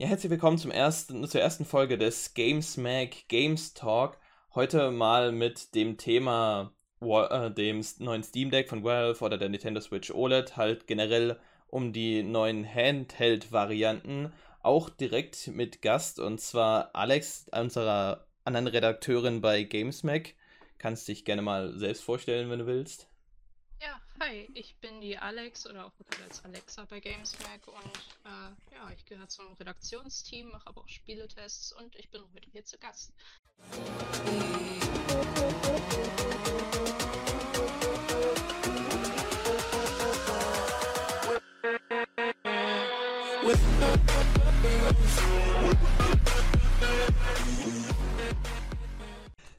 Ja, herzlich willkommen zum ersten, zur ersten Folge des Games Mag Games Talk. Heute mal mit dem Thema äh, dem neuen Steam Deck von Valve oder der Nintendo Switch OLED, halt generell um die neuen Handheld-Varianten. Auch direkt mit Gast und zwar Alex, unserer anderen Redakteurin bei Gamesmack. Kannst dich gerne mal selbst vorstellen, wenn du willst. Ja, hi, ich bin die Alex oder auch bekannt als Alexa bei Gamesmack und äh, ja, ich gehöre zum Redaktionsteam, mache aber auch Spieletests und ich bin heute hier zu Gast.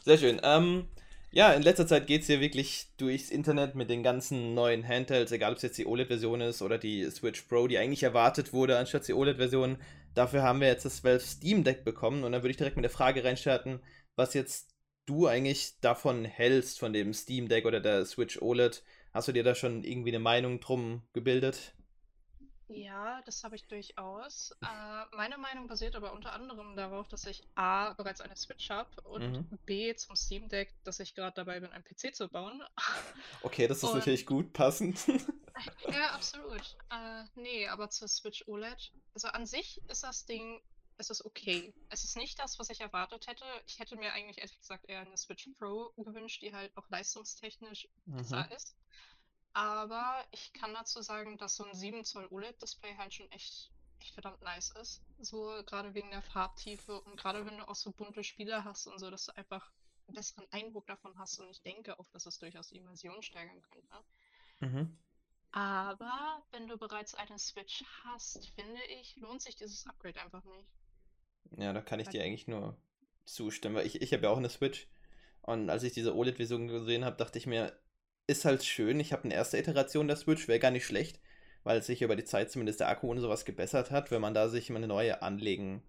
Sehr schön. Ähm, ja, in letzter Zeit geht es hier wirklich durchs Internet mit den ganzen neuen Handhelds, egal ob es jetzt die OLED-Version ist oder die Switch Pro, die eigentlich erwartet wurde, anstatt die OLED-Version. Dafür haben wir jetzt das Valve Steam Deck bekommen und dann würde ich direkt mit der Frage reinstarten, was jetzt du eigentlich davon hältst, von dem Steam Deck oder der Switch OLED. Hast du dir da schon irgendwie eine Meinung drum gebildet? Ja, das habe ich durchaus. Äh, meine Meinung basiert aber unter anderem darauf, dass ich A bereits eine Switch habe und mhm. B zum Steam Deck, dass ich gerade dabei bin, einen PC zu bauen. Okay, das ist und, natürlich gut, passend. ja, absolut. Äh, nee, aber zur Switch OLED, also an sich ist das Ding, es ist okay. Es ist nicht das, was ich erwartet hätte. Ich hätte mir eigentlich ehrlich gesagt eher eine Switch Pro gewünscht, die halt auch leistungstechnisch mhm. besser ist. Aber ich kann dazu sagen, dass so ein 7 Zoll OLED-Display halt schon echt, echt verdammt nice ist. So gerade wegen der Farbtiefe und gerade wenn du auch so bunte Spiele hast und so, dass du einfach einen besseren Eindruck davon hast. Und ich denke auch, dass es durchaus die Immersion steigern könnte. Mhm. Aber wenn du bereits eine Switch hast, finde ich, lohnt sich dieses Upgrade einfach nicht. Ja, da kann ich dir eigentlich nur zustimmen, weil ich, ich habe ja auch eine Switch. Und als ich diese OLED-Version gesehen habe, dachte ich mir, ist halt schön. Ich habe eine erste Iteration der Switch, wäre gar nicht schlecht, weil sich über die Zeit zumindest der Akku und sowas gebessert hat, wenn man da sich mal eine neue anlegen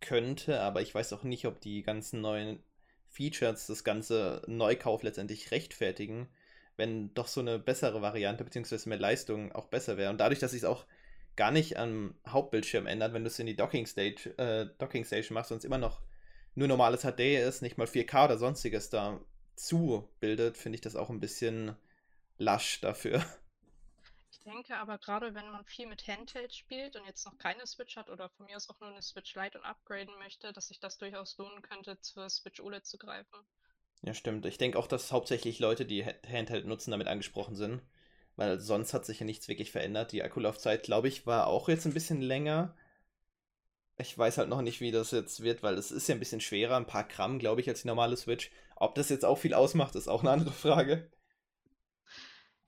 könnte. Aber ich weiß auch nicht, ob die ganzen neuen Features das ganze Neukauf letztendlich rechtfertigen, wenn doch so eine bessere Variante bzw. mehr Leistung auch besser wäre. Und dadurch, dass ich es auch gar nicht am Hauptbildschirm ändert, wenn du es in die Docking, Stage, äh, Docking Station machst und es immer noch nur normales HD ist, nicht mal 4K oder sonstiges da zubildet, finde ich das auch ein bisschen lasch dafür. Ich denke aber gerade, wenn man viel mit Handheld spielt und jetzt noch keine Switch hat oder von mir aus auch nur eine Switch Lite und upgraden möchte, dass sich das durchaus lohnen könnte, zur Switch OLED zu greifen. Ja, stimmt. Ich denke auch, dass hauptsächlich Leute, die Handheld nutzen, damit angesprochen sind. Weil sonst hat sich ja nichts wirklich verändert. Die Akkulaufzeit, glaube ich, war auch jetzt ein bisschen länger. Ich weiß halt noch nicht, wie das jetzt wird, weil es ist ja ein bisschen schwerer, ein paar Gramm, glaube ich, als die normale Switch. Ob das jetzt auch viel ausmacht, ist auch eine andere Frage.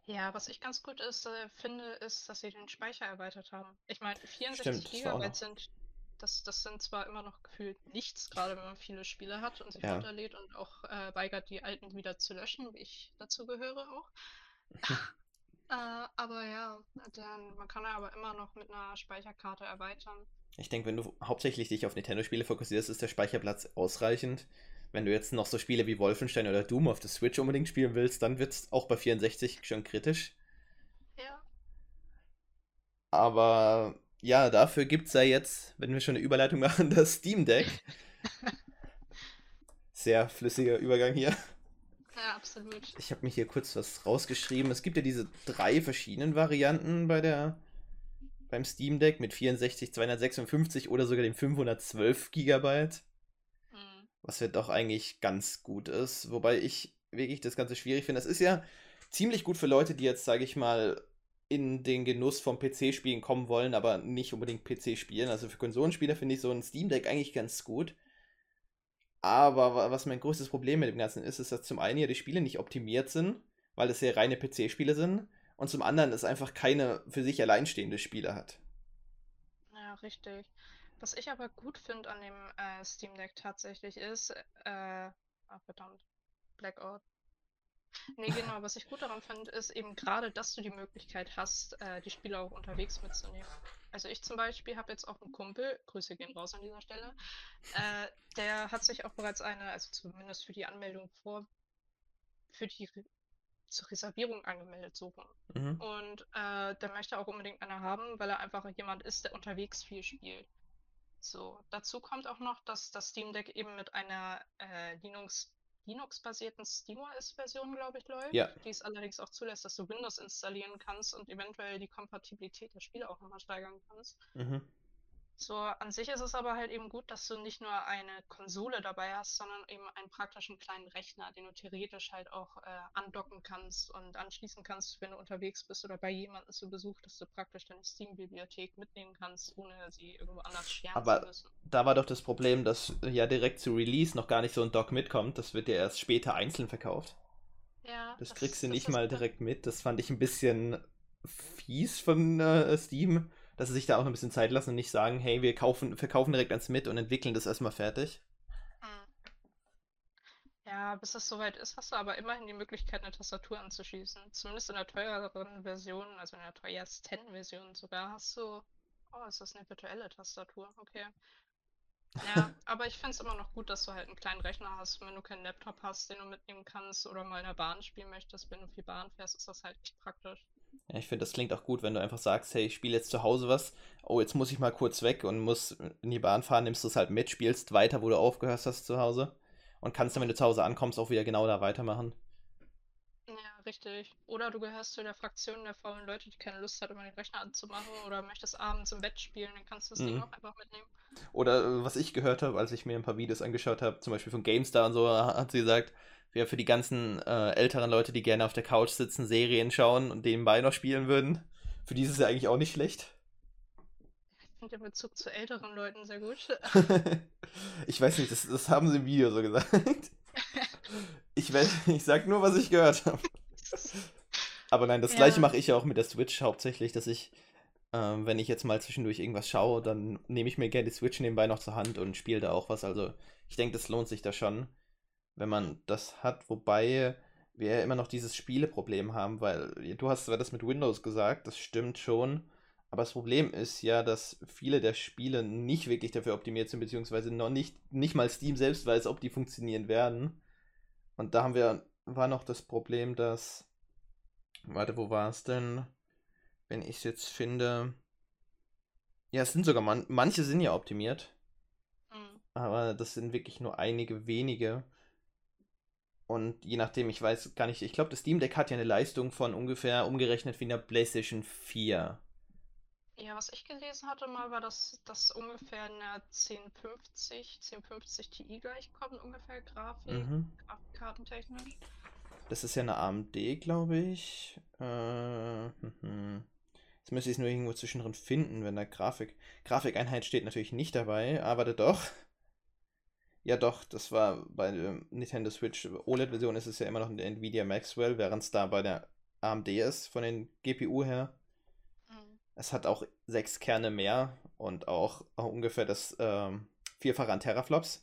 Ja, was ich ganz gut ist, äh, finde, ist, dass sie den Speicher erweitert haben. Ich meine, 64 GB sind, das, das sind zwar immer noch gefühlt nichts, gerade wenn man viele Spiele hat und sich ja. runterlädt und auch äh, weigert, die alten wieder zu löschen, wie ich dazu gehöre auch. äh, aber ja, dann, man kann ja aber immer noch mit einer Speicherkarte erweitern. Ich denke, wenn du hauptsächlich dich auf Nintendo-Spiele fokussierst, ist der Speicherplatz ausreichend. Wenn du jetzt noch so Spiele wie Wolfenstein oder Doom auf der Switch unbedingt spielen willst, dann wird es auch bei 64 schon kritisch. Ja. Aber ja, dafür gibt es ja jetzt, wenn wir schon eine Überleitung machen, das Steam Deck. Sehr flüssiger Übergang hier. Ja, absolut. Ich habe mir hier kurz was rausgeschrieben. Es gibt ja diese drei verschiedenen Varianten bei der beim Steam Deck mit 64, 256 oder sogar dem 512 Gigabyte was ja doch eigentlich ganz gut ist. Wobei ich wirklich das Ganze schwierig finde. Das ist ja ziemlich gut für Leute, die jetzt, sage ich mal, in den Genuss vom PC-Spielen kommen wollen, aber nicht unbedingt PC spielen. Also für Konsolenspieler finde ich so ein Steam Deck eigentlich ganz gut. Aber was mein größtes Problem mit dem Ganzen ist, ist, dass zum einen ja die Spiele nicht optimiert sind, weil es ja reine PC-Spiele sind. Und zum anderen es einfach keine für sich alleinstehende Spiele hat. Ja, richtig. Was ich aber gut finde an dem äh, Steam Deck tatsächlich ist, äh, ach verdammt, Blackout. Nee, genau, was ich gut daran finde, ist eben gerade, dass du die Möglichkeit hast, äh, die Spiele auch unterwegs mitzunehmen. Also ich zum Beispiel habe jetzt auch einen Kumpel, Grüße gehen raus an dieser Stelle, äh, der hat sich auch bereits eine, also zumindest für die Anmeldung vor, für die zur Reservierung angemeldet suchen. Mhm. Und äh, der möchte auch unbedingt eine haben, weil er einfach jemand ist, der unterwegs viel spielt. So, dazu kommt auch noch, dass das Steam Deck eben mit einer äh, Linux, Linux-basierten SteamOS-Version, glaube ich, läuft, Ja. die es allerdings auch zulässt, dass du Windows installieren kannst und eventuell die Kompatibilität der Spiele auch nochmal steigern kannst. Mhm. So, an sich ist es aber halt eben gut, dass du nicht nur eine Konsole dabei hast, sondern eben einen praktischen kleinen Rechner, den du theoretisch halt auch äh, andocken kannst und anschließen kannst, wenn du unterwegs bist oder bei jemandem zu Besuch, dass du praktisch deine Steam-Bibliothek mitnehmen kannst, ohne sie irgendwo anders scheren zu Aber müssen. da war doch das Problem, dass ja direkt zu Release noch gar nicht so ein Dock mitkommt. Das wird ja erst später einzeln verkauft. Ja, Das kriegst du das nicht mal dann- direkt mit. Das fand ich ein bisschen fies von äh, Steam, dass sie sich da auch ein bisschen Zeit lassen und nicht sagen, hey, wir kaufen, verkaufen direkt eins mit und entwickeln das erstmal fertig. Hm. Ja, bis es soweit ist, hast du aber immerhin die Möglichkeit, eine Tastatur anzuschließen. Zumindest in der teureren Version, also in der teuersten Version sogar, hast du. Oh, ist das eine virtuelle Tastatur? Okay. Ja, aber ich finde es immer noch gut, dass du halt einen kleinen Rechner hast, wenn du keinen Laptop hast, den du mitnehmen kannst oder mal in der Bahn spielen möchtest. Wenn du viel Bahn fährst, ist das halt echt praktisch. Ja, ich finde, das klingt auch gut, wenn du einfach sagst, hey, ich spiele jetzt zu Hause was. Oh, jetzt muss ich mal kurz weg und muss in die Bahn fahren, nimmst du es halt mit, spielst weiter, wo du aufgehört hast zu Hause. Und kannst dann, wenn du zu Hause ankommst, auch wieder genau da weitermachen. Ja, richtig. Oder du gehörst zu der Fraktion der faulen Leute, die keine Lust hat, immer den Rechner anzumachen oder möchtest abends im Bett spielen, dann kannst du das Ding Mhm. auch einfach mitnehmen. Oder äh, was ich gehört habe, als ich mir ein paar Videos angeschaut habe, zum Beispiel von GameStar und so, hat sie gesagt, ja, für die ganzen äh, älteren Leute, die gerne auf der Couch sitzen, Serien schauen und nebenbei noch spielen würden, für die ist es ja eigentlich auch nicht schlecht. Ich finde den Bezug zu älteren Leuten sehr gut. ich weiß nicht, das, das haben sie im Video so gesagt. Ich, weiß, ich sag nur, was ich gehört habe. Aber nein, das Ja. gleiche mache ich ja auch mit der Switch hauptsächlich, dass ich, ähm, wenn ich jetzt mal zwischendurch irgendwas schaue, dann nehme ich mir gerne die Switch nebenbei noch zur Hand und spiele da auch was. Also ich denke, das lohnt sich da schon, wenn man das hat. Wobei wir ja immer noch dieses Spieleproblem haben, weil du hast zwar das mit Windows gesagt, das stimmt schon. Aber das Problem ist ja, dass viele der Spiele nicht wirklich dafür optimiert sind, beziehungsweise noch nicht, nicht mal Steam selbst weiß, ob die funktionieren werden. Und da haben wir, war noch das Problem, dass, warte, wo war es denn? Wenn ich es jetzt finde. Ja, es sind sogar, man, manche sind ja optimiert, Mhm. aber das sind wirklich nur einige wenige. Und je nachdem, ich weiß gar nicht, ich glaube, das Steam Deck hat ja eine Leistung von ungefähr umgerechnet wie eine PlayStation 4. Ja, was ich gelesen hatte mal, war, dass das ungefähr einer 1050, 1050 Ti gleichkommt, ungefähr Grafik, Mhm. Grafikkartentechnisch. Das ist ja eine AMD, glaube ich. Äh, mhm. Jetzt müsste ich es nur irgendwo zwischendrin finden, wenn da Grafik. Grafikeinheit steht natürlich nicht dabei, aber doch. Ja, doch, das war bei der Nintendo Switch OLED-Version ist es ja immer noch in der Nvidia Maxwell, während es da bei der AMD ist, von den GPU her. Mhm. Es hat auch sechs Kerne mehr und auch, auch ungefähr das ähm, Vierfache an Teraflops.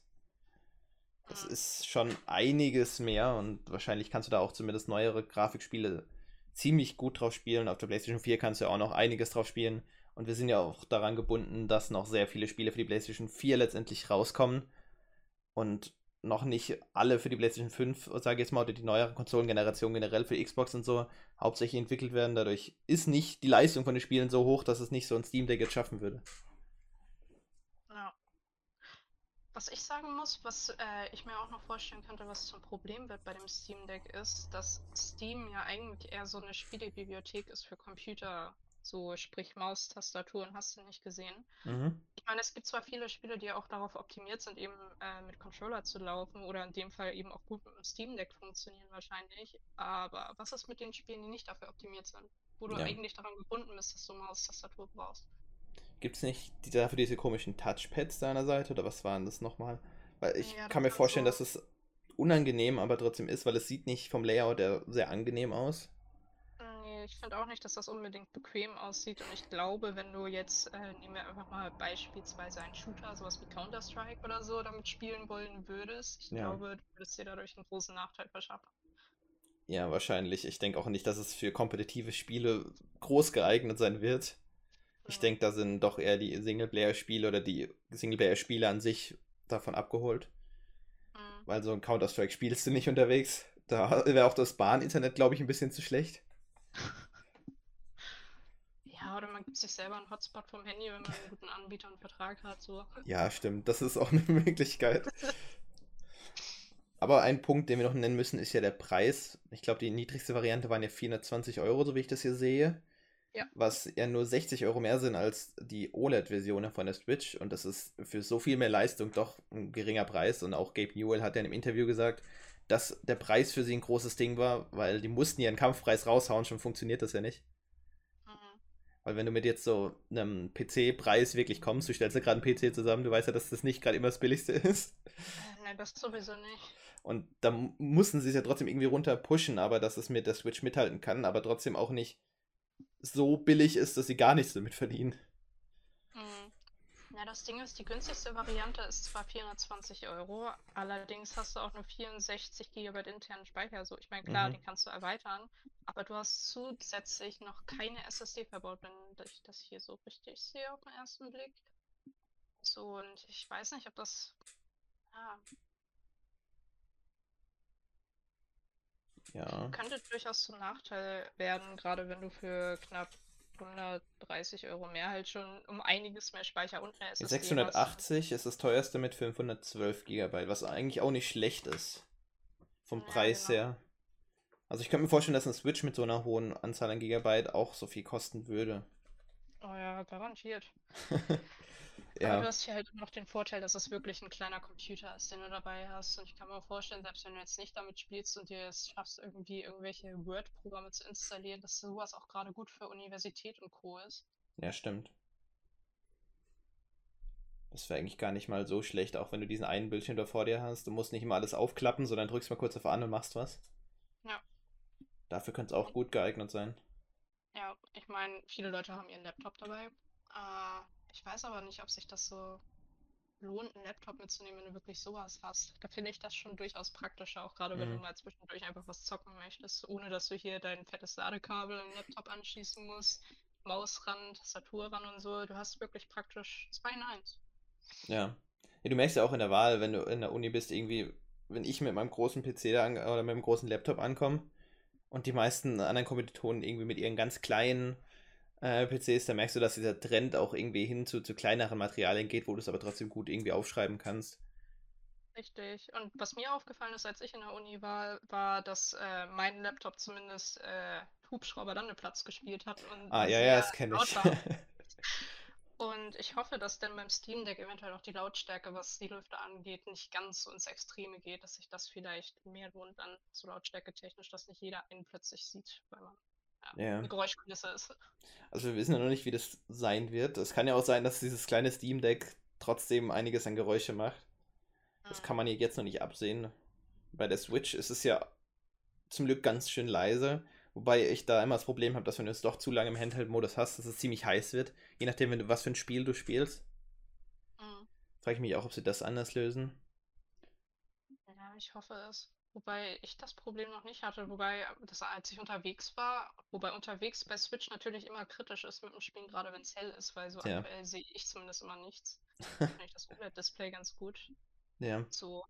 Das Mhm. ist schon einiges mehr und wahrscheinlich kannst du da auch zumindest neuere Grafikspiele ziemlich gut drauf spielen. Auf der PlayStation 4 kannst du ja auch noch einiges drauf spielen. Und wir sind ja auch daran gebunden, dass noch sehr viele Spiele für die PlayStation 4 letztendlich rauskommen. Und noch nicht alle für die PlayStation 5, sage ich jetzt mal, oder die neuere Konsolengeneration generell für Xbox und so hauptsächlich entwickelt werden. Dadurch ist nicht die Leistung von den Spielen so hoch, dass es nicht so ein Steam Deck jetzt schaffen würde. Ja. Was ich sagen muss, was äh, ich mir auch noch vorstellen könnte, was zum Problem wird bei dem Steam Deck ist, dass Steam ja eigentlich eher so eine Spielebibliothek ist für Computer, so sprich Maustastatur und hast du nicht gesehen. Mhm. Ich meine, es gibt zwar viele Spiele, die auch darauf optimiert sind, eben äh, mit Controller zu laufen oder in dem Fall eben auch gut mit dem Steam Deck funktionieren wahrscheinlich, aber was ist mit den Spielen, die nicht dafür optimiert sind? Wo du Ja. eigentlich daran gebunden bist, dass du Maustastatur brauchst. Gibt es nicht dafür diese komischen Touchpads der Seite oder was waren das nochmal? Weil ich Ja, kann mir vorstellen, so- dass es unangenehm aber trotzdem ist, weil es sieht nicht vom Layout her sehr angenehm aus. Ich finde auch nicht, dass das unbedingt bequem aussieht. Und ich glaube, wenn du jetzt, äh, nehmen wir einfach mal beispielsweise einen Shooter, sowas wie Counter-Strike oder so, damit spielen wollen würdest, ich Ja. glaube, du würdest dir dadurch einen großen Nachteil verschaffen. Ja, wahrscheinlich. Ich denke auch nicht, dass es für kompetitive Spiele groß geeignet sein wird. Ich Ja. denke, da sind doch eher die Singleplayer-Spiele oder die Singleplayer-Spiele an sich davon abgeholt. Mhm. Weil so ein Counter-Strike spielst du nicht unterwegs. Da wäre auch das Bahn-Internet, glaube ich, ein bisschen zu schlecht. Ja, oder man man gibt sich selber einen Hotspot vom Handy, wenn man einen guten Anbieter und Vertrag hat. So. Ja, stimmt. Das ist auch eine Möglichkeit. Aber ein Punkt, den wir noch nennen müssen, ist ja der Preis. Ich glaube, die niedrigste Variante waren ja 420 Euro, so wie ich das hier sehe. Ja. Was ja nur 60 Euro mehr sind als die OLED-Version von der Switch. Und das ist für so viel mehr Leistung doch ein geringer Preis. Und auch Gabe Newell hat ja in einem Interview gesagt, dass der Preis für sie ein großes Ding war, weil die mussten ihren Kampfpreis raushauen, schon funktioniert das ja nicht. Weil wenn du mit jetzt so einem PC-Preis wirklich kommst, du stellst ja gerade einen PC zusammen, du weißt ja, dass das nicht gerade immer das billigste ist. Äh, Nein, das sowieso nicht. Und da mu- mussten sie es ja trotzdem irgendwie runter pushen, aber dass es mit der Switch mithalten kann, aber trotzdem auch nicht so billig ist, dass sie gar nichts damit verdienen. Ja, das Ding ist, die günstigste Variante ist zwar 420 Euro, allerdings hast du auch nur 64 GB internen Speicher. Also ich meine, klar, Mhm. den kannst du erweitern, aber du hast zusätzlich noch keine SSD verbaut, wenn ich das hier so richtig sehe auf den ersten Blick. So, und ich weiß nicht, ob das. Ja, Ja. könnte durchaus zum Nachteil werden, gerade wenn du für knapp 130 Euro mehr halt schon um einiges mehr Speicher und Mit SSD hast. 680 ist das teuerste mit 512 GB, was eigentlich auch nicht schlecht ist. Vom Ja, Preis genau. her. Also ich könnte mir vorstellen, dass ein Switch mit so einer hohen Anzahl an Gigabyte auch so viel kosten würde. Oh ja, garantiert. Aber du Ja, hast hier halt noch den Vorteil, dass es wirklich ein kleiner Computer ist, den du dabei hast. Und ich kann mir vorstellen, selbst wenn du jetzt nicht damit spielst und dir es schaffst, irgendwie irgendwelche Word-Programme zu installieren, dass sowas auch gerade gut für Universität und Co. ist. ja, stimmt. Das wäre eigentlich gar nicht mal so schlecht, auch wenn du diesen einen Bildschirm da vor dir hast. Du musst nicht immer alles aufklappen, sondern drückst mal kurz auf an und machst was. Ja. Dafür könnte es auch gut geeignet sein. Ja, ich meine, viele Leute haben ihren Laptop dabei. Äh, ich weiß aber nicht, ob sich das so lohnt, einen Laptop mitzunehmen, wenn du wirklich sowas hast. Da finde ich das schon durchaus praktischer, auch gerade wenn du Mhm. mal zwischendurch einfach was zocken möchtest, ohne dass du hier dein fettes Ladekabel im Laptop anschließen musst, Maus ran, Tastatur ran und so. Du hast wirklich praktisch zwei in eins. Ja. Ja, du merkst ja auch in der Wahl, wenn du in der Uni bist, irgendwie, wenn ich mit meinem großen PC da an, oder mit meinem großen Laptop ankomme und die meisten anderen Kommilitonen irgendwie mit ihren ganz kleinen äh, PCs, da merkst du, dass dieser Trend auch irgendwie hin zu, zu kleineren Materialien geht, wo du es aber trotzdem gut irgendwie aufschreiben kannst. Richtig. Und was mir aufgefallen ist, als ich in der Uni war, war, dass äh, mein Laptop zumindest äh, Hubschrauber-Landeplatz gespielt hat und Ah, ja, ja, das kenne ich. Und ich hoffe, dass dann beim Steam Deck eventuell auch die Lautstärke, was die Lüfter angeht, nicht ganz so ins Extreme geht, dass sich das vielleicht mehr lohnt dann so Lautstärke technisch, dass nicht jeder einen plötzlich sieht, weil man ja, Geräuschkulisse ist. Also wir wissen ja noch nicht, wie das sein wird. Es kann ja auch sein, dass dieses kleine Steam Deck trotzdem einiges an Geräusche macht. Das kann man hier jetzt noch nicht absehen. Bei der Switch ist es ja zum Glück ganz schön leise. Wobei ich da immer das Problem habe, dass wenn du es doch zu lange im Handheld-Modus hast, dass es ziemlich heiß wird. Je nachdem, wenn du, was für ein Spiel du spielst. Mhm. Frage ich mich auch, ob sie das anders lösen. Ja, ich hoffe es. Wobei ich das Problem noch nicht hatte, wobei das, als ich unterwegs war, wobei unterwegs bei Switch natürlich immer kritisch ist mit dem Spielen, gerade wenn es hell ist, weil so Ja. aktuell sehe ich zumindest immer nichts. Finde ich das OLED-Display ganz gut. Ja. So,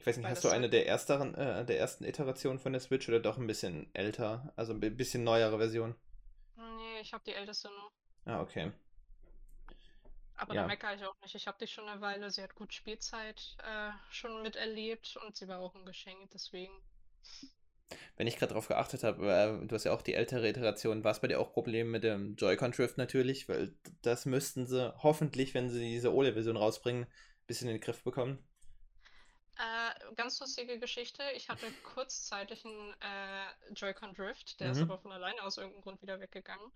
Ich weiß nicht, Weil hast du eine der ersteren, äh, der ersten Iterationen von der Switch oder doch ein bisschen älter? Also ein bi- bisschen neuere Version? nee, ich habe die älteste noch. Ah, okay. Aber Ja. da meckere ich auch nicht. Ich habe die schon eine Weile. Sie hat gut Spielzeit äh, schon miterlebt und sie war auch ein Geschenk, deswegen. Wenn ich gerade drauf geachtet habe, äh, du hast ja auch die ältere Iteration, war es bei dir auch Problem mit dem Joy-Con Drift natürlich? Weil das müssten sie hoffentlich, wenn sie diese OLED-Version rausbringen, ein bisschen in den Griff bekommen. Äh, ganz lustige Geschichte. Ich hatte kurzzeitig einen äh, Joy-Con Drift, der ist Mhm. aber von alleine aus irgendeinem Grund wieder weggegangen.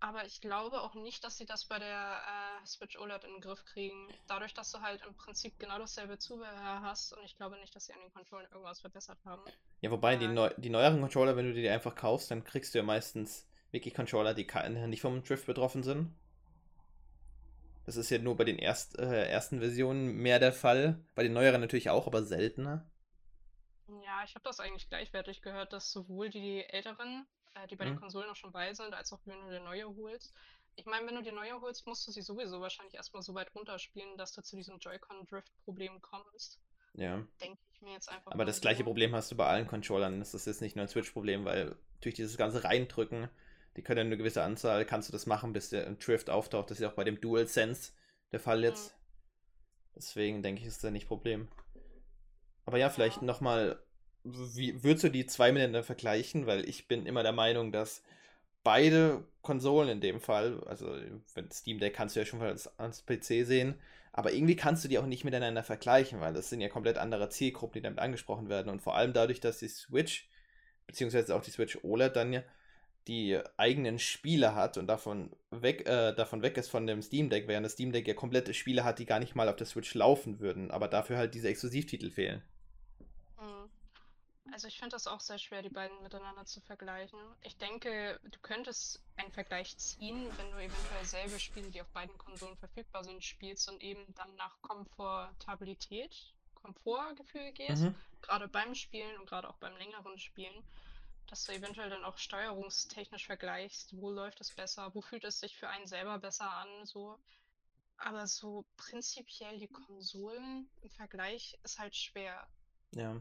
Aber ich glaube auch nicht, dass sie das bei der äh, Switch OLED in den Griff kriegen. Dadurch, dass du halt im Prinzip genau dasselbe Zubehör hast und ich glaube nicht, dass sie an den Controllern irgendwas verbessert haben. Ja, wobei die, Äh. neu die neueren Controller, wenn du die einfach kaufst, dann kriegst du ja meistens wirklich Controller, die nicht vom Drift betroffen sind. Das ist ja nur bei den erst, äh, ersten Versionen mehr der Fall. Bei den neueren natürlich auch, aber seltener. Ja, ich habe das eigentlich gleichwertig gehört, dass sowohl die älteren, äh, die bei den Mhm. Konsolen noch schon bei sind, als auch wenn du dir neue holst. Ich meine, wenn du dir neue holst, musst du sie sowieso wahrscheinlich erstmal so weit runterspielen, dass du zu diesem Joy-Con-Drift-Problem kommst. Ja. Denke ich mir jetzt einfach Aber das gleiche so. Problem hast du bei allen Controllern. Das ist jetzt nicht nur ein Switch-Problem, weil durch dieses ganze Reindrücken Die können eine gewisse Anzahl, kannst du das machen, bis der Drift auftaucht. Das ist ja auch bei dem DualSense der Fall jetzt. Mhm. Deswegen denke ich, ist das nicht Problem. Aber ja, vielleicht ja. nochmal, wie würdest du die zwei miteinander vergleichen? Weil ich bin immer der Meinung, dass beide Konsolen in dem Fall, also wenn Steam Deck kannst du ja schon als, als PC sehen, aber irgendwie kannst du die auch nicht miteinander vergleichen, weil das sind ja komplett andere Zielgruppen, die damit angesprochen werden. Und vor allem dadurch, dass die Switch, beziehungsweise auch die Switch OLED dann ja die eigenen Spiele hat und davon weg, äh, davon weg ist von dem Steam Deck, während das Steam Deck ja komplette Spiele hat, die gar nicht mal auf der Switch laufen würden, aber dafür halt diese Exklusivtitel fehlen. Also ich finde das auch sehr schwer, die beiden miteinander zu vergleichen. Ich denke, du könntest einen Vergleich ziehen, wenn du eventuell selbe Spiele, die auf beiden Konsolen verfügbar sind, spielst und eben dann nach Komfortabilität, Komfortgefühl gehst, mhm. gerade beim Spielen und gerade auch beim längeren Spielen, dass du eventuell dann auch steuerungstechnisch vergleichst, wo läuft es besser, wo fühlt es sich für einen selber besser an, so. Aber so prinzipiell die Konsolen im Vergleich ist halt schwer. Ja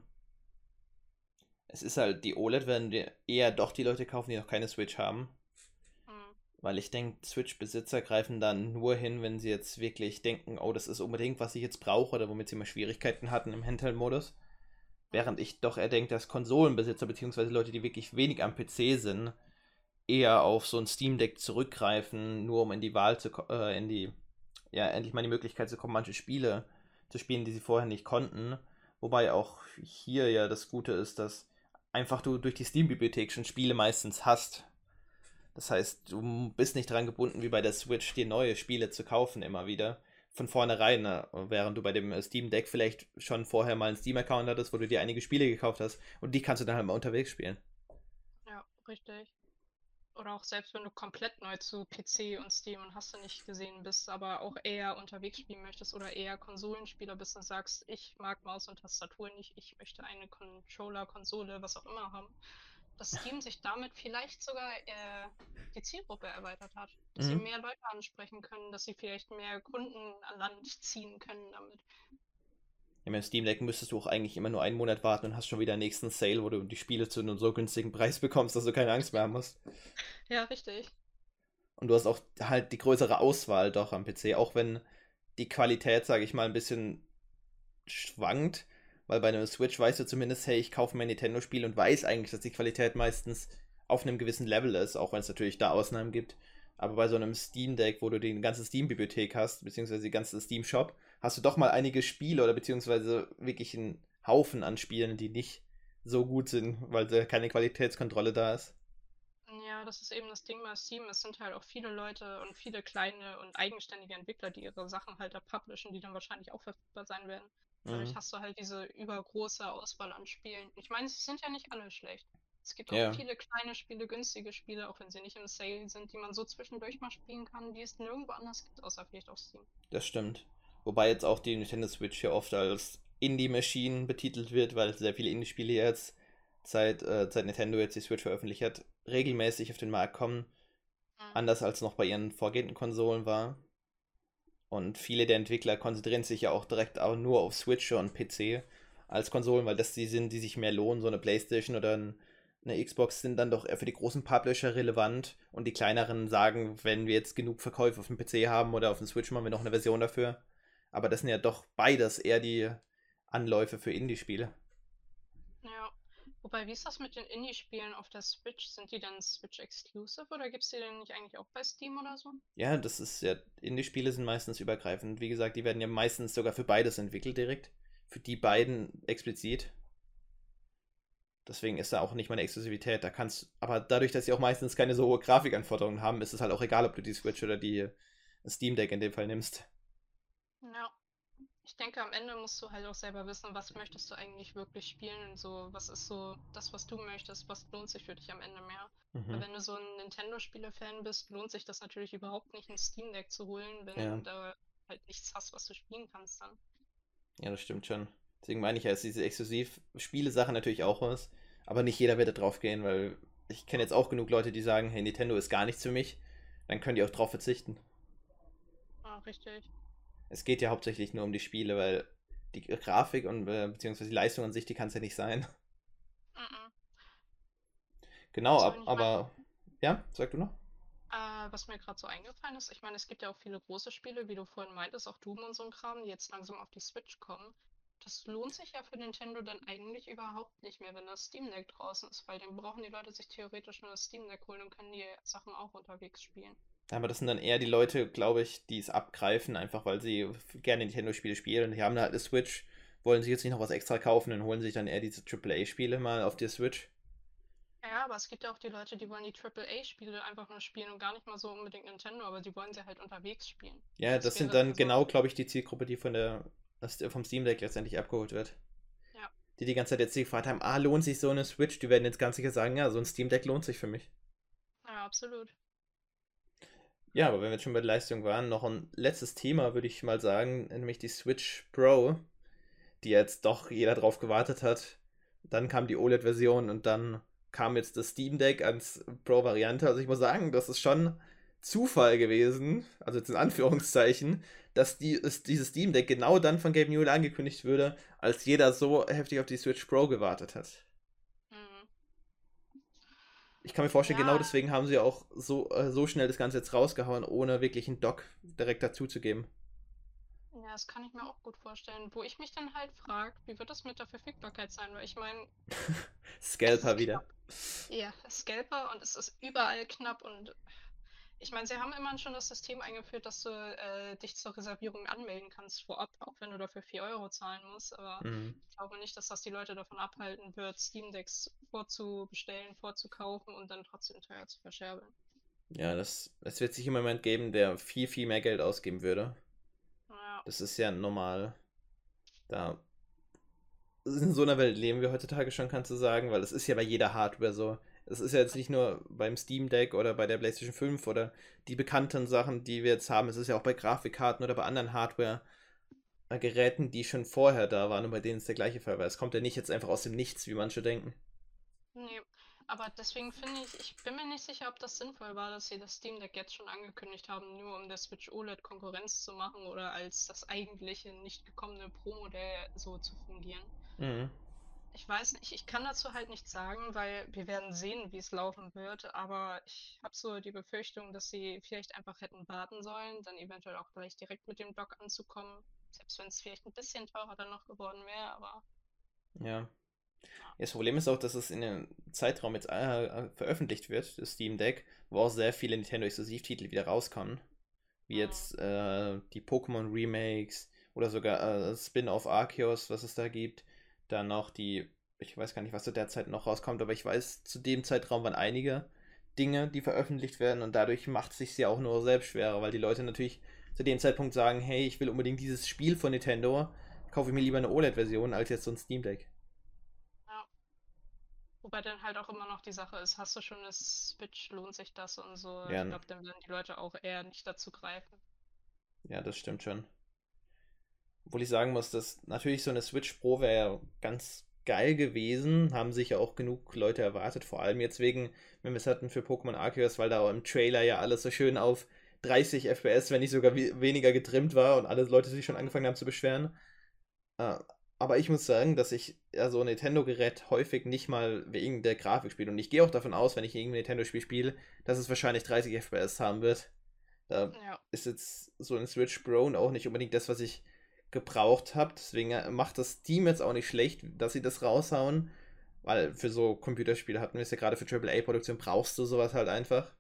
es ist halt, die OLED werden eher doch die Leute kaufen, die noch keine Switch haben. Mhm. Weil ich denke, Switch-Besitzer greifen dann nur hin, wenn sie jetzt wirklich denken, oh, das ist unbedingt, was ich jetzt brauche oder womit sie mal Schwierigkeiten hatten im Handheld-Modus. Während ich doch eher denke, dass Konsolenbesitzer bzw. Leute, die wirklich wenig am PC sind, eher auf so ein Steam Deck zurückgreifen, nur um in die Wahl zu äh, in die, ja, endlich mal die Möglichkeit zu kommen, manche Spiele zu spielen, die sie vorher nicht konnten. Wobei auch hier ja das Gute ist, dass einfach du durch die Steam-Bibliothek schon Spiele meistens hast. Das heißt, du bist nicht dran gebunden, wie bei der Switch, dir neue Spiele zu kaufen immer wieder. Von vornherein, ne? während du bei dem äh, Steam Deck vielleicht schon vorher mal einen Steam-Account hattest, wo du dir einige Spiele gekauft hast und die kannst du dann halt mal unterwegs spielen. Ja, richtig. Oder auch selbst wenn du komplett neu zu PC und Steam und hast du nicht gesehen bist, aber auch eher unterwegs spielen möchtest oder eher Konsolenspieler bist und sagst, ich mag Maus und Tastatur nicht, ich möchte eine Controller, Konsole, was auch immer haben, dass Steam sich damit vielleicht sogar äh, die Zielgruppe erweitert hat. Dass mhm. sie mehr Leute ansprechen können, dass sie vielleicht mehr Kunden an Land ziehen können damit. Ja, mit Steam Deck müsstest du auch eigentlich immer nur einen Monat warten und hast schon wieder den nächsten Sale, wo du die Spiele zu einem so günstigen Preis bekommst, dass du keine Angst mehr haben musst. Ja, richtig. Und du hast auch halt die größere Auswahl doch am PC, auch wenn die Qualität, sage ich mal, ein bisschen schwankt, weil bei einer Switch weißt du zumindest, hey, ich kaufe mein Nintendo-Spiel und weiß eigentlich, dass die Qualität meistens auf einem gewissen Level ist, auch wenn es natürlich da Ausnahmen gibt. Aber bei so einem Steam Deck, wo du die ganze Steam-Bibliothek hast, beziehungsweise die ganze Steam-Shop, hast du doch mal einige Spiele oder beziehungsweise wirklich einen Haufen an Spielen, die nicht so gut sind, weil da keine Qualitätskontrolle da ist. Ja, das ist eben das Ding bei Steam. Es sind halt auch viele Leute und viele kleine und eigenständige Entwickler, die ihre Sachen halt da publishen, die dann wahrscheinlich auch verfügbar sein werden. Dadurch mhm. hast du halt diese übergroße Auswahl an Spielen. Ich meine, sie sind ja nicht alle schlecht. Es gibt auch ja. viele kleine Spiele, günstige Spiele, auch wenn sie nicht im Sale sind, die man so zwischendurch mal spielen kann, die es nirgendwo anders gibt, außer vielleicht auf Steam. Das stimmt. Wobei jetzt auch die Nintendo Switch hier oft als Indie-Machine betitelt wird, weil sehr viele Indie-Spiele jetzt seit, äh, seit Nintendo jetzt die Switch veröffentlicht hat, regelmäßig auf den Markt kommen. Anders als noch bei ihren vorgehenden Konsolen war. Und viele der Entwickler konzentrieren sich ja auch direkt auch nur auf Switch und PC als Konsolen, weil das die sind, die sich mehr lohnen. So eine Playstation oder eine Xbox sind dann doch eher für die großen Publisher relevant und die kleineren sagen, wenn wir jetzt genug Verkäufe auf dem PC haben oder auf dem Switch, machen wir noch eine Version dafür. Aber das sind ja doch beides eher die Anläufe für Indie-Spiele. Ja. Wobei, wie ist das mit den Indie-Spielen auf der Switch? Sind die dann Switch-exclusive oder gibt es die denn nicht eigentlich auch bei Steam oder so? Ja, das ist ja, Indie-Spiele sind meistens übergreifend. Wie gesagt, die werden ja meistens sogar für beides entwickelt direkt. Für die beiden explizit. Deswegen ist da auch nicht mal eine Exklusivität. Da kannst, aber dadurch, dass sie auch meistens keine so hohe Grafikanforderungen haben, ist es halt auch egal, ob du die Switch oder die Steam Deck in dem Fall nimmst. Ja. Ich denke, am Ende musst du halt auch selber wissen, was möchtest du eigentlich wirklich spielen und so, was ist so das, was du möchtest, was lohnt sich für dich am Ende mehr. Mhm. Weil wenn du so ein Nintendo-Spieler-Fan bist, lohnt sich das natürlich überhaupt nicht, ein Steam Deck zu holen, wenn ja. du da halt nichts hast, was du spielen kannst dann. Ja, das stimmt schon. Deswegen meine ich ja, ist diese Exklusiv-Spiele-Sache natürlich auch was, aber nicht jeder wird da drauf gehen, weil ich kenne jetzt auch genug Leute, die sagen, hey, Nintendo ist gar nichts für mich, dann können die auch drauf verzichten. Ah, richtig. Es geht ja hauptsächlich nur um die Spiele, weil die Grafik und äh, beziehungsweise die Leistung an sich, die kann es ja nicht sein. Mhm. Genau, ab, aber Ja, sag du noch? Äh, was mir gerade so eingefallen ist, ich meine, es gibt ja auch viele große Spiele, wie du vorhin meintest, auch Doom und so ein Kram, die jetzt langsam auf die Switch kommen. Das lohnt sich ja für Nintendo dann eigentlich überhaupt nicht mehr, wenn das Steam Deck draußen ist, weil dann brauchen die Leute sich theoretisch nur das Steam Deck holen und können die Sachen auch unterwegs spielen. Aber das sind dann eher die Leute, glaube ich, die es abgreifen, einfach weil sie gerne Nintendo-Spiele spielen. Die haben halt eine Switch, wollen sich jetzt nicht noch was extra kaufen und holen sich dann eher diese AAA-Spiele mal auf der Switch. Ja, aber es gibt ja auch die Leute, die wollen die AAA-Spiele einfach nur spielen und gar nicht mal so unbedingt Nintendo, aber die wollen sie halt unterwegs spielen. Ja, das, das sind dann genau, glaube ich, die Zielgruppe, die von der vom Steam Deck letztendlich abgeholt wird. Ja. Die die ganze Zeit jetzt gefragt haben, ah, lohnt sich so eine Switch? Die werden jetzt ganz sicher sagen, ja, so ein Steam Deck lohnt sich für mich. Ja, absolut. Ja, aber wenn wir jetzt schon bei der Leistung waren, noch ein letztes Thema würde ich mal sagen, nämlich die Switch Pro, die jetzt doch jeder drauf gewartet hat. Dann kam die OLED-Version und dann kam jetzt das Steam Deck als Pro-Variante. Also ich muss sagen, das ist schon Zufall gewesen, also jetzt in Anführungszeichen, dass die, ist, dieses Steam Deck genau dann von Gabe Newell angekündigt würde, als jeder so heftig auf die Switch Pro gewartet hat. Ich kann mir vorstellen, genau ja. genau deswegen haben sie auch so, äh, so schnell das Ganze jetzt rausgehauen, ohne wirklich einen Dock direkt dazu zu geben. Ja, das kann ich mir auch gut vorstellen. Wo ich mich dann halt frage, wie wird das mit der Verfügbarkeit sein? Weil ich meine. Scalper wieder. Ja, Scalper und es ist überall knapp und ich meine, sie haben immerhin schon das System eingeführt, dass du äh, dich zur Reservierung anmelden kannst vorab, auch wenn du dafür 4 Euro zahlen musst. Aber mhm. ich glaube nicht, dass das die Leute davon abhalten wird, Steam Decks vorzubestellen, vorzukaufen und dann trotzdem teuer zu verscherbeln. Ja, das, es wird sich im Moment geben, der viel, viel mehr Geld ausgeben würde. Ja. Das ist ja normal. Da in so einer Welt leben wir heutzutage schon, kannst du sagen, weil es ist ja bei jeder Hardware so. Es ist ja jetzt nicht nur beim Steam Deck oder bei der PlayStation 5 oder die bekannten Sachen, die wir jetzt haben. Es ist ja auch bei Grafikkarten oder bei anderen Hardware-Geräten, die schon vorher da waren und bei denen es der gleiche Fall war. Es kommt ja nicht jetzt einfach aus dem Nichts, wie manche denken. Nee, aber deswegen finde ich, ich bin mir nicht sicher, ob das sinnvoll war, dass sie das Steam Deck jetzt schon angekündigt haben, nur um der Switch OLED Konkurrenz zu machen oder als das eigentliche nicht gekommene Pro-Modell so zu fungieren. Mhm ich weiß nicht, ich kann dazu halt nichts sagen, weil wir werden sehen, wie es laufen wird, aber ich habe so die Befürchtung, dass sie vielleicht einfach hätten warten sollen, dann eventuell auch gleich direkt mit dem Dock anzukommen, selbst wenn es vielleicht ein bisschen teurer dann noch geworden wäre, aber. Ja. Das Problem ist auch, dass es in dem Zeitraum jetzt äh, veröffentlicht wird, das Steam Deck, wo auch sehr viele Nintendo-Exklusivtitel wieder rauskommen. Wie mhm. jetzt äh, die Pokémon Remakes oder sogar äh, Spin-off Arceus, was es da gibt dann noch die, ich weiß gar nicht, was zu der Zeit noch rauskommt, aber ich weiß, zu dem Zeitraum waren einige Dinge, die veröffentlicht werden und dadurch macht es sich ja auch nur selbst schwerer, weil die Leute natürlich zu dem Zeitpunkt sagen, hey, ich will unbedingt dieses Spiel von Nintendo, kaufe ich mir lieber eine OLED-Version als jetzt so ein Steam Deck. Ja. Wobei dann halt auch immer noch die Sache ist, hast du schon eine Switch, lohnt sich das und so. Ja. Ich glaube, dann werden die Leute auch eher nicht dazu greifen. Ja, das stimmt schon. Obwohl ich sagen muss, dass natürlich so eine Switch Pro wäre ganz geil gewesen. Haben sich ja auch genug Leute erwartet. Vor allem jetzt wegen, wenn wir es hatten für Pokémon Arceus, weil da im Trailer ja alles so schön auf 30 FPS, wenn nicht sogar weniger getrimmt war und alle Leute sich schon angefangen haben zu beschweren. Äh, aber ich muss sagen, dass ich ja so ein Nintendo-Gerät häufig nicht mal wegen der Grafik spiele. Und ich gehe auch davon aus, wenn ich irgendein Nintendo-Spiel spiele, dass es wahrscheinlich 30 FPS haben wird. Da ja. ist jetzt so ein Switch Pro auch nicht unbedingt das, was ich gebraucht habe. Deswegen äh, macht das Team jetzt auch nicht schlecht, dass sie das raushauen. Weil für so Computerspiele hatten wir es ja gerade für AAA-Produktion, brauchst du sowas halt einfach.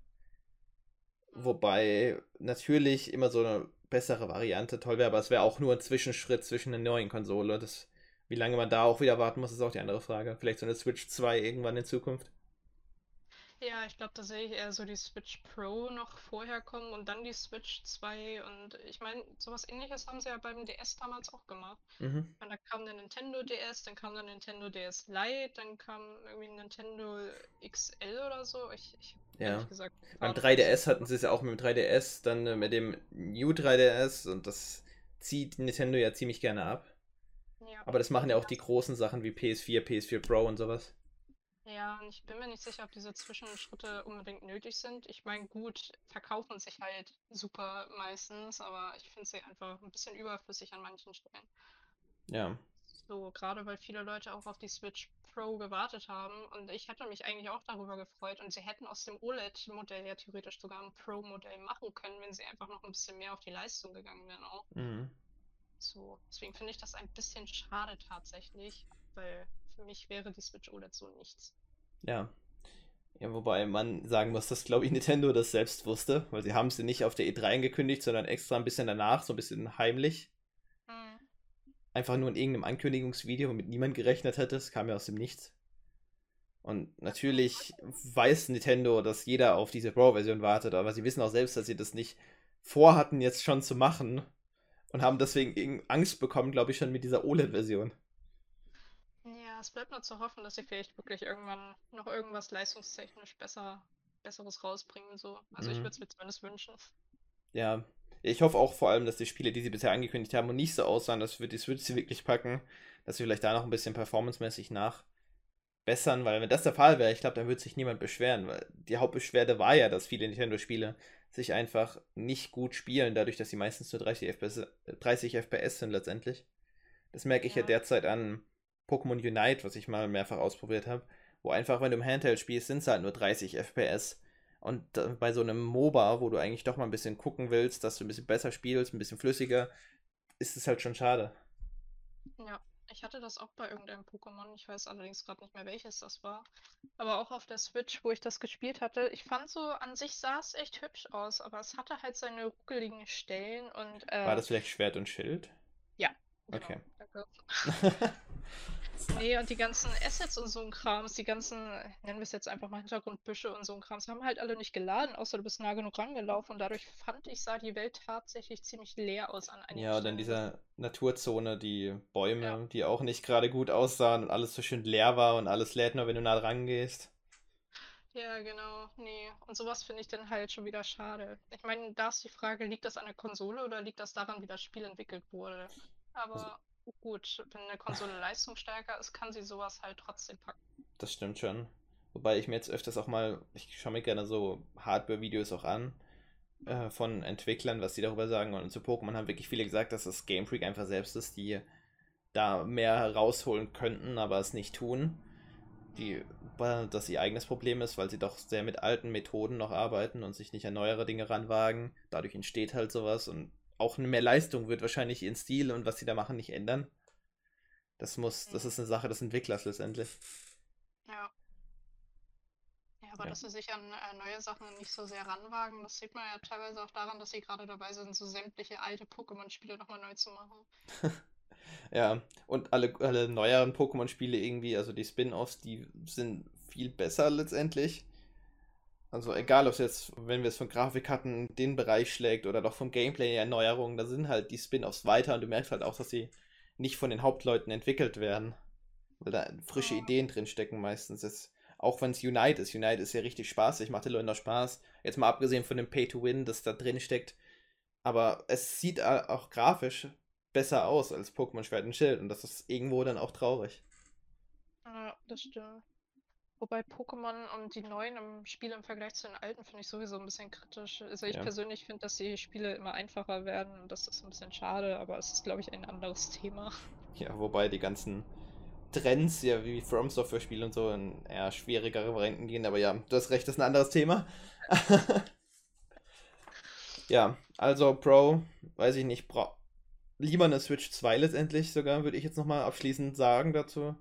Wobei natürlich immer so eine bessere Variante toll wäre, aber es wäre auch nur ein Zwischenschritt zwischen einer neuen Konsole. Das, wie lange man da auch wieder warten muss, ist auch die andere Frage. Vielleicht so eine Switch 2 irgendwann in Zukunft. Ja, ich glaube, da sehe ich eher so die Switch Pro noch vorher kommen und dann die Switch 2. Und ich meine, sowas ähnliches haben sie ja beim DS damals auch gemacht. Mhm. Und da kam der Nintendo DS, dann kam der Nintendo DS Lite, dann kam irgendwie Nintendo XL oder so. Ich, ich ja. Gesagt, beim 3DS hatten sie es ja auch mit dem 3DS, dann äh, mit dem New 3DS und das zieht Nintendo ja ziemlich gerne ab. Ja. Aber das machen ja auch die großen Sachen wie PS4, PS4 Pro und sowas. Ja, ich bin mir nicht sicher, ob diese Zwischenschritte unbedingt nötig sind. Ich meine, gut, verkaufen sich halt super meistens, aber ich finde sie einfach ein bisschen überflüssig an manchen Stellen. Ja. So, gerade weil viele Leute auch auf die Switch Pro gewartet haben und ich hätte mich eigentlich auch darüber gefreut und sie hätten aus dem OLED-Modell ja theoretisch sogar ein Pro-Modell machen können, wenn sie einfach noch ein bisschen mehr auf die Leistung gegangen wären auch. Mhm. So, deswegen finde ich das ein bisschen schade tatsächlich, weil für mich wäre die Switch OLED so nichts. Ja. Ja, wobei man sagen muss, dass, glaube ich, Nintendo das selbst wusste, weil sie haben sie nicht auf der E3 angekündigt, sondern extra ein bisschen danach, so ein bisschen heimlich. Hm. Einfach nur in irgendeinem Ankündigungsvideo, womit niemand gerechnet hätte. Es kam ja aus dem Nichts. Und natürlich weiß Nintendo, dass jeder auf diese Pro-Version wartet, aber sie wissen auch selbst, dass sie das nicht vorhatten, jetzt schon zu machen. Und haben deswegen Angst bekommen, glaube ich, schon mit dieser OLED-Version. Es bleibt nur zu hoffen, dass sie vielleicht wirklich irgendwann noch irgendwas leistungstechnisch besser, Besseres rausbringen. So. Also ich Mhm. würde es mir zumindest wünschen. Ja, ich hoffe auch vor allem, dass die Spiele, die sie bisher angekündigt haben und nicht so aussahen, dass wir die Switch sie wirklich packen, dass sie vielleicht da noch ein bisschen performancemäßig nachbessern, weil wenn das der Fall wäre, ich glaube, dann würde sich niemand beschweren, weil die Hauptbeschwerde war ja, dass viele Nintendo-Spiele sich einfach nicht gut spielen, dadurch, dass sie meistens nur 30 FPS, äh, 30 FPS sind letztendlich. Das merke ich ja Ja. derzeit an Pokémon Unite, was ich mal mehrfach ausprobiert habe, wo einfach, wenn du im Handheld spielst, sind es halt nur 30 FPS. Und bei so einem MOBA, wo du eigentlich doch mal ein bisschen gucken willst, dass du ein bisschen besser spielst, ein bisschen flüssiger, ist es halt schon schade. Ja, ich hatte das auch bei irgendeinem Pokémon. Ich weiß allerdings gerade nicht mehr, welches das war. Aber auch auf der Switch, wo ich das gespielt hatte. Ich fand so, an sich sah es echt hübsch aus, aber es hatte halt seine ruckeligen Stellen und War äh, das vielleicht Schwert und Schild? ja, genau, Okay. danke. Nee, und die ganzen Assets und so ein Krams, die ganzen, nennen wir es jetzt einfach mal Hintergrundbüsche und so ein Krams, haben halt alle nicht geladen, außer du bist nah genug rangelaufen. Und dadurch fand ich, sah die Welt tatsächlich ziemlich leer aus an einigen Ja, und dann Stellen. dieser Naturzone, die Bäume, Ja. die auch nicht gerade gut aussahen und alles so schön leer war und alles lädt nur, wenn du nah dran gehst. Ja, genau. Nee. Und sowas finde ich dann halt schon wieder schade. Ich meine, da ist die Frage, liegt das an der Konsole oder liegt das daran, wie das Spiel entwickelt wurde? Also Aber gut, wenn eine Konsole leistungsstärker ist, kann sie sowas halt trotzdem packen. Das stimmt schon. Wobei ich mir jetzt öfters auch mal, ich schaue mir gerne so Hardware-Videos auch an äh, von Entwicklern, was die darüber sagen. Und zu Pokémon haben wirklich viele gesagt, dass das Game Freak einfach selbst ist, die da mehr rausholen könnten, aber es nicht tun. Die, weil das ihr eigenes Problem ist, weil sie doch sehr mit alten Methoden noch arbeiten und sich nicht an neuere Dinge ranwagen. Dadurch entsteht halt sowas und auch mehr Leistung wird wahrscheinlich ihren Stil und was sie da machen nicht ändern. Das muss, das ist eine Sache des Entwicklers letztendlich. Ja. Ja, aber Ja. dass sie sich an äh, neue Sachen nicht so sehr ranwagen, das sieht man ja teilweise auch daran, dass sie gerade dabei sind, so sämtliche alte Pokémon-Spiele nochmal neu zu machen. Ja, und alle, alle neueren Pokémon-Spiele irgendwie, also die Spin-offs, die sind viel besser letztendlich. Also egal, ob es jetzt, wenn wir es von Grafik hatten, den Bereich schlägt oder doch vom Gameplay Erneuerungen, da sind halt die Spin-offs weiter und du merkst halt auch, dass sie nicht von den Hauptleuten entwickelt werden. Weil da frische Ja. Ideen drin stecken meistens. Jetzt, auch wenn es Unite ist. Unite ist ja richtig spaßig, macht den Leuten auch Spaß. Jetzt mal abgesehen von dem Pay-to-Win, das da drin steckt. Aber es sieht auch grafisch besser aus als Pokémon Schwert und Schild. Und das ist irgendwo dann auch traurig. Ja, das stimmt. Wobei Pokémon und die neuen im Spiel im Vergleich zu den alten finde ich sowieso ein bisschen kritisch. Also ich Ja. persönlich finde, dass die Spiele immer einfacher werden und das ist ein bisschen schade, aber es ist, glaube ich, ein anderes Thema. Ja, wobei die ganzen Trends, ja, wie From Software Spiele und so, in eher schwierigere Varianten gehen. Aber ja, du hast recht, das ist ein anderes Thema. ja, also Pro, weiß ich nicht, bra lieber eine Switch 2 letztendlich sogar, würde ich jetzt nochmal abschließend sagen dazu.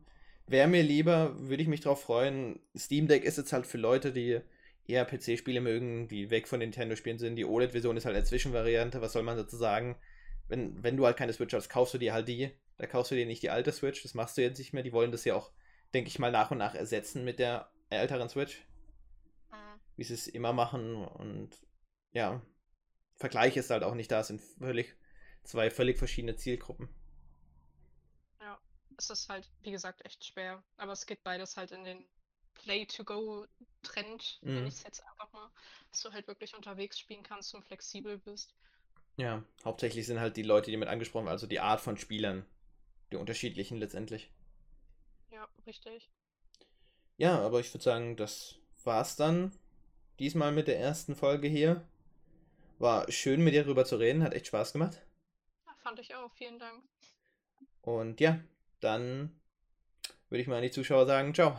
Wäre mir lieber, würde ich mich drauf freuen. Steam Deck ist jetzt halt für Leute, die eher PC-Spiele mögen, die weg von Nintendo-Spielen sind. Die OLED-Version ist halt eine Zwischenvariante, was soll man dazu sagen? Wenn, wenn du halt keine Switch hast, kaufst du dir halt die. Da kaufst du dir nicht die alte Switch, das machst du jetzt nicht mehr. Die wollen das ja auch, denke ich mal, nach und nach ersetzen mit der älteren Switch, Mhm. wie sie es immer machen. Und ja, Vergleich ist halt auch nicht da, es sind völlig zwei völlig verschiedene Zielgruppen. Ja, es ist halt, wie gesagt, echt schwer. Aber es geht beides halt in den Play-to-Go-Trend, Mhm. ich es jetzt einfach mal, dass du halt wirklich unterwegs spielen kannst und flexibel bist. Ja, hauptsächlich sind halt die Leute, die mit angesprochen werden, also die Art von Spielern, die unterschiedlichen letztendlich. Ja, richtig. Ja, aber ich würde sagen, das war's dann diesmal mit der ersten Folge hier. War schön mit dir darüber zu reden, hat echt Spaß gemacht. Ja, fand ich auch. Vielen Dank. Und ja, dann würde ich mal an die Zuschauer sagen, ciao.